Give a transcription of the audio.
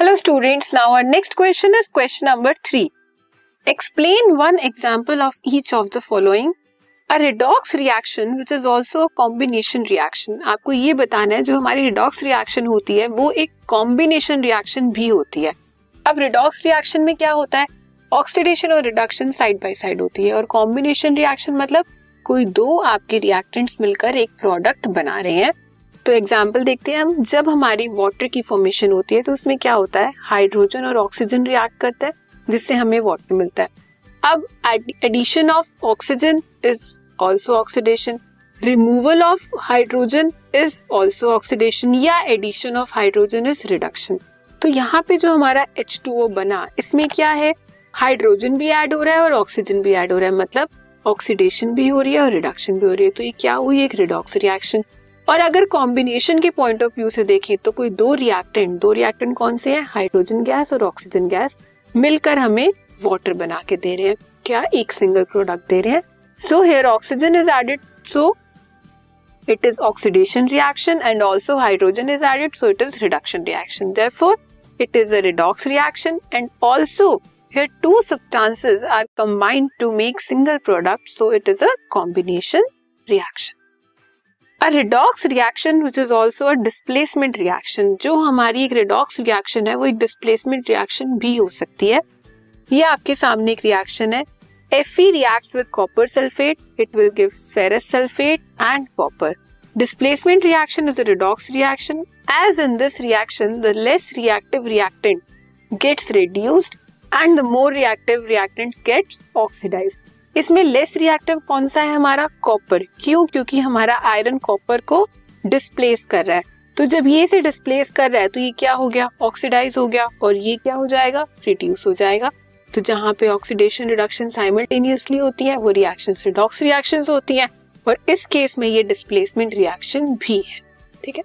Hello students now our next question is question number three explain one example of each of the following a redox reaction which is also combination reaction आपको ये बताना है, जो हमारी redox reaction होती है, वो एक कॉम्बिनेशन रिएक्शन भी होती है। अब रिडॉक्स रिएक्शन में क्या होता है? ऑक्सीडेशन और रिडक्शन साइड बाई साइड होती है। और कॉम्बिनेशन रिएक्शन मतलब कोई दो आपके रिएक्टेंट्स मिलकर एक प्रोडक्ट बना रहे हैं। तो एग्ज़ाम्पल देखते हैं हम। जब हमारी वाटर की फॉर्मेशन होती है तो उसमें क्या होता है? हाइड्रोजन और ऑक्सीजन रिएक्ट करता है, जिससे हमें वाटर मिलता है। अब addition of oxygen is also oxidation removal of hydrogen is also oxidation या addition of hydrogen is reduction तो यहाँ पे जो हमारा H2O बना, इसमें क्या है? हाइड्रोजन भी ऐड हो रहा है और ऑक्सीजन भी ऐड हो रहा है। मतलब ऑक्सीडेशन भी हो रही है और रिडक्शन भी हो रही है। तो ये क्या हुई? एक रिडॉक्स रिएक्शन और अगर कॉम्बिनेशन के पॉइंट ऑफ़ व्यू से देखें तो कोई दो रिएक्टेंट दो रिएक्टेंट कौन से हैं? हाइड्रोजन गैस और ऑक्सीजन गैस मिलकर हमें वाटर बना के दे रहे हैं। क्या एक सिंगल प्रोडक्ट दे रहे हैं? So here oxygen is added so it is oxidation reaction and also hydrogen is added so it is reduction reaction therefore it is a redox reaction and also here two substances are combined to make single product, so it is a combination reaction. A redox reaction which is also a displacement reaction जो हमारी एक redox reaction है, वो एक displacement reaction भी हो सकती है। ये आपके सामने एक रिएक्शन है। F E react with copper sulphate it will give ferrous sulphate and copper displacement reaction is a redox reaction as in this reaction the less reactive reactant gets reduced and the more reactive reactant gets oxidise इसमें less reactive कौन सा है हमारा? Copper क्यों? क्योंकि हमारा iron copper को displace कर रहा है। तो जब ये इसे डिस्प्लेस कर रहा है तो ये क्या हो गया? ऑक्सीडाइज हो गया और ये क्या हो जाएगा? रिड्यूस हो जाएगा। तो जहाँ पे ऑक्सीडेशन रिडक्शन साइमल्टेनियसली होती है, वो रिएक्शन रिडॉक्स रिएक्शन होती है और इस केस में ये डिस्प्लेसमेंट रिएक्शन भी है। ठीक है?